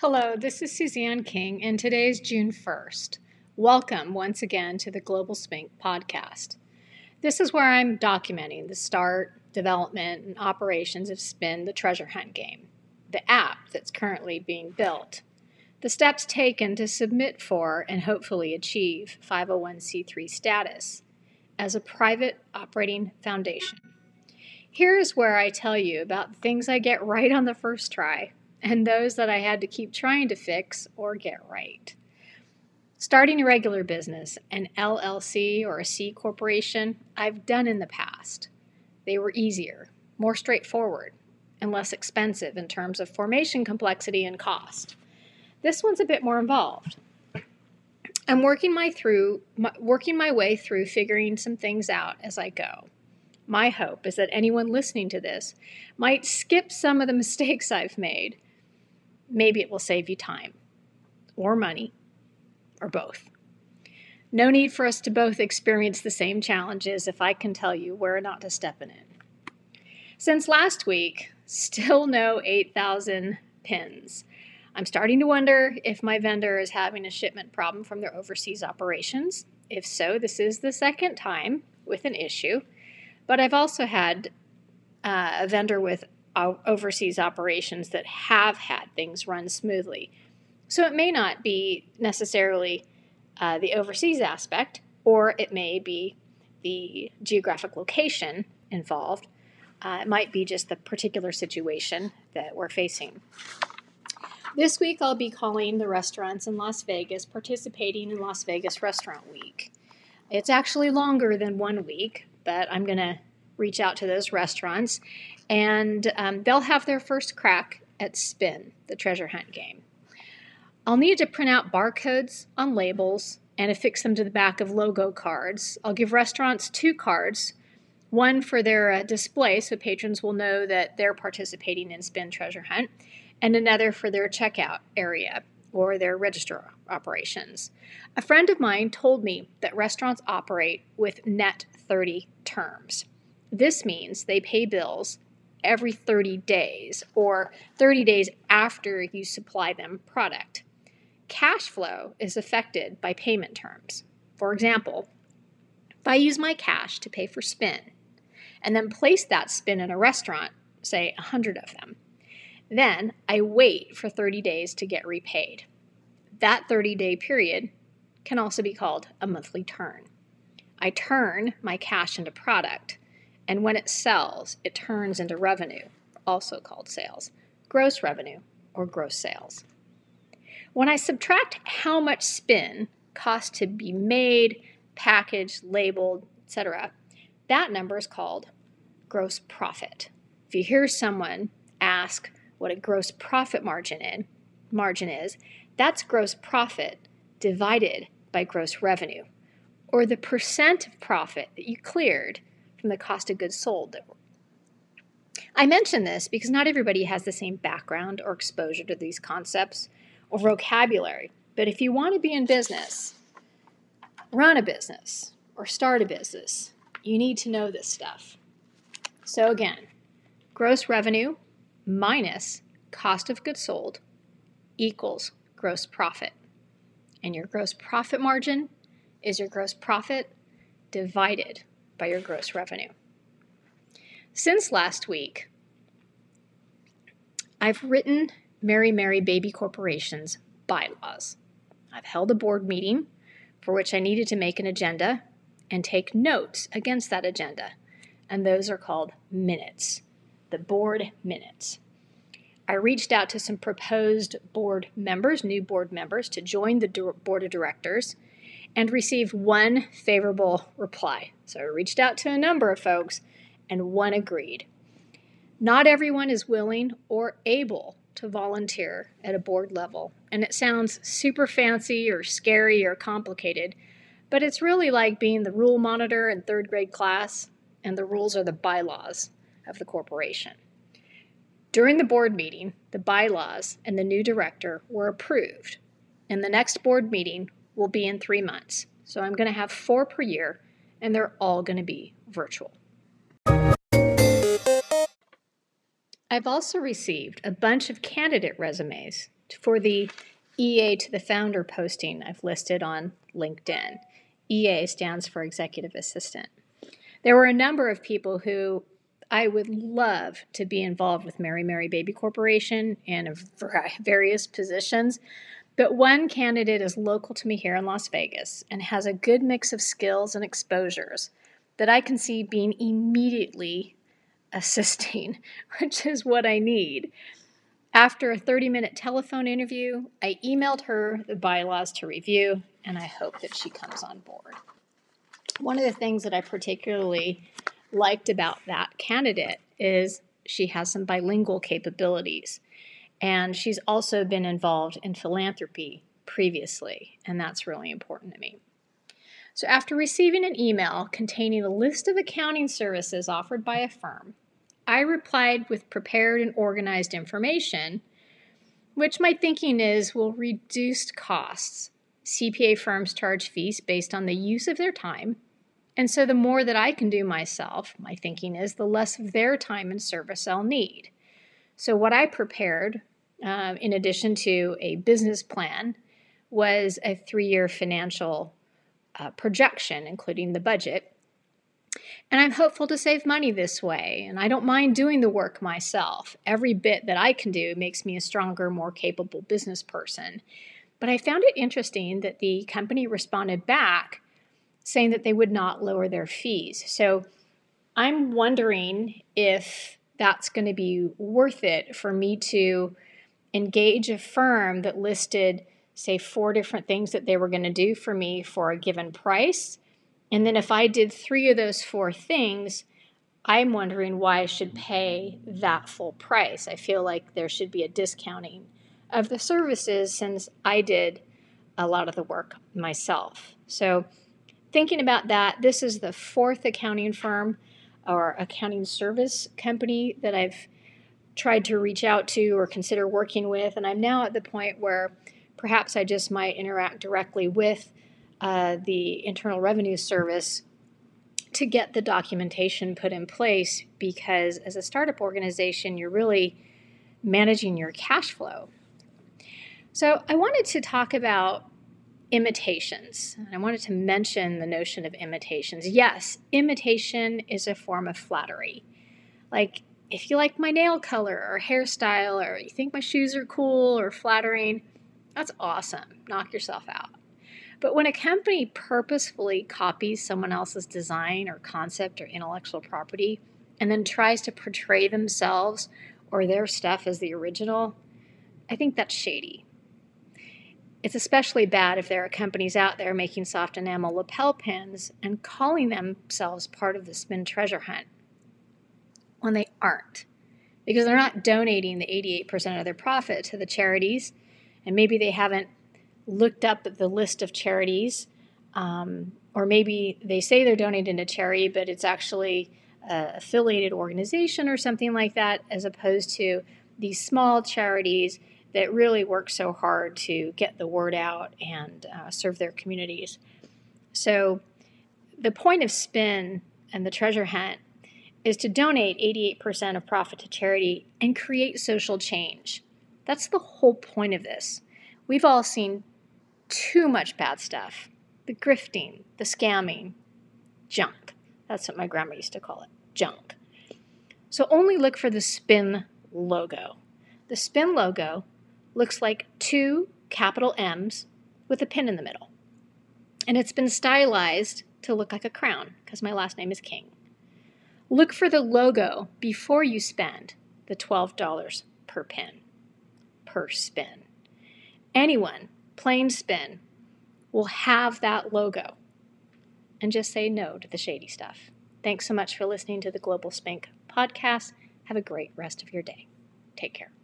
Hello, this is Suzanne King, and today is June 1st. Welcome once again to the Global Spink podcast. This is where I'm documenting the start, development, and operations of Spin the Treasure Hunt game, the app that's currently being built, the steps taken to submit for and hopefully achieve 501c3 status as a private operating foundation. Here's where I tell you about things I get right on the first try and those that I had to keep trying to fix or get right. Starting a regular business, an LLC or a C corporation, I've done in the past. They were easier, more straightforward, and less expensive in terms of formation complexity and cost. This one's a bit more involved. I'm working my through my, working my way through figuring some things out as I go. My hope is that anyone listening to this might skip some of the mistakes I've made maybe it will save you time or money or both. No need for us to both experience the same challenges if I can tell you where not to step in it. Since last week, still no 8,000 pins. I'm starting to wonder if my vendor is having a shipment problem from their overseas operations. If so, this is the second time with an issue. But I've also had uh, a vendor with overseas operations that have had things run smoothly. So it may not be necessarily uh, the overseas aspect, or it may be the geographic location involved. Uh, it might be just the particular situation that we're facing. This week, I'll be calling the restaurants in Las Vegas participating in Las Vegas Restaurant Week. It's actually longer than one week, but I'm going to reach out to those restaurants and um, they'll have their first crack at Spin, the treasure hunt game. I'll need to print out barcodes on labels and affix them to the back of logo cards. I'll give restaurants two cards one for their uh, display so patrons will know that they're participating in Spin Treasure Hunt, and another for their checkout area or their register operations. A friend of mine told me that restaurants operate with net 30 terms. This means they pay bills every 30 days or 30 days after you supply them product. Cash flow is affected by payment terms. For example, if I use my cash to pay for spin and then place that spin in a restaurant, say 100 of them, then I wait for 30 days to get repaid. That 30 day period can also be called a monthly turn. I turn my cash into product and when it sells, it turns into revenue, also called sales, gross revenue, or gross sales. When I subtract how much spin costs to be made, packaged, labeled, etc., that number is called gross profit. If you hear someone ask what a gross profit margin in, margin is, that's gross profit divided by gross revenue, or the percent of profit that you cleared from the cost of goods sold. I mention this because not everybody has the same background or exposure to these concepts or vocabulary. But if you want to be in business, run a business, or start a business, you need to know this stuff. So, again, gross revenue minus cost of goods sold equals gross profit. And your gross profit margin is your gross profit divided by your gross revenue. Since last week, I've written Mary Mary Baby Corporation's bylaws. I've held a board meeting for which I needed to make an agenda and take notes against that agenda, and those are called minutes, the board minutes. I reached out to some proposed board members, new board members, to join the board of directors and received one favorable reply. So I reached out to a number of folks and one agreed. Not everyone is willing or able to volunteer at a board level, and it sounds super fancy or scary or complicated, but it's really like being the rule monitor in third grade class, and the rules are the bylaws of the corporation. During the board meeting, the bylaws and the new director were approved, and the next board meeting will be in three months. So I'm going to have four per year, and they're all going to be virtual. I've also received a bunch of candidate resumes for the EA to the founder posting I've listed on LinkedIn. EA stands for Executive Assistant. There were a number of people who I would love to be involved with Mary Mary Baby Corporation in various positions, but one candidate is local to me here in Las Vegas and has a good mix of skills and exposures that I can see being immediately assisting, which is what I need. After a 30 minute telephone interview, I emailed her the bylaws to review, and I hope that she comes on board. One of the things that I particularly liked about that candidate is she has some bilingual capabilities. And she's also been involved in philanthropy previously, and that's really important to me. So, after receiving an email containing a list of accounting services offered by a firm, I replied with prepared and organized information, which my thinking is will reduce costs. CPA firms charge fees based on the use of their time. And so, the more that I can do myself, my thinking is, the less of their time and service I'll need. So, what I prepared, uh, in addition to a business plan, was a three year financial uh, projection, including the budget. And I'm hopeful to save money this way, and I don't mind doing the work myself. Every bit that I can do makes me a stronger, more capable business person. But I found it interesting that the company responded back saying that they would not lower their fees. So I'm wondering if that's going to be worth it for me to engage a firm that listed, say, four different things that they were going to do for me for a given price. And then if I did three of those four things, I'm wondering why I should pay that full price. I feel like there should be a discounting of the services since I did a lot of the work myself. So, thinking about that, this is the fourth accounting firm or accounting service company that I've tried to reach out to or consider working with. And I'm now at the point where perhaps I just might interact directly with uh, the Internal Revenue Service to get the documentation put in place because as a startup organization, you're really managing your cash flow. So I wanted to talk about imitations. And I wanted to mention the notion of imitations. Yes, imitation is a form of flattery. Like, if you like my nail color or hairstyle, or you think my shoes are cool or flattering, that's awesome. Knock yourself out. But when a company purposefully copies someone else's design or concept or intellectual property and then tries to portray themselves or their stuff as the original, I think that's shady. It's especially bad if there are companies out there making soft enamel lapel pins and calling themselves part of the spin treasure hunt when they aren't. Because they're not donating the 88% of their profit to the charities, and maybe they haven't looked up the list of charities, um, or maybe they say they're donating to charity, but it's actually an affiliated organization or something like that, as opposed to these small charities that really work so hard to get the word out and uh, serve their communities. So, the point of Spin and the treasure hunt is to donate 88% of profit to charity and create social change. That's the whole point of this. We've all seen too much bad stuff the grifting, the scamming, junk. That's what my grandma used to call it junk. So only look for the spin logo. The spin logo looks like two capital M's with a pin in the middle. And it's been stylized to look like a crown because my last name is King. Look for the logo before you spend the $12 per pin, per spin. Anyone, plain spin, will have that logo and just say no to the shady stuff. Thanks so much for listening to the Global Spink podcast. Have a great rest of your day. Take care.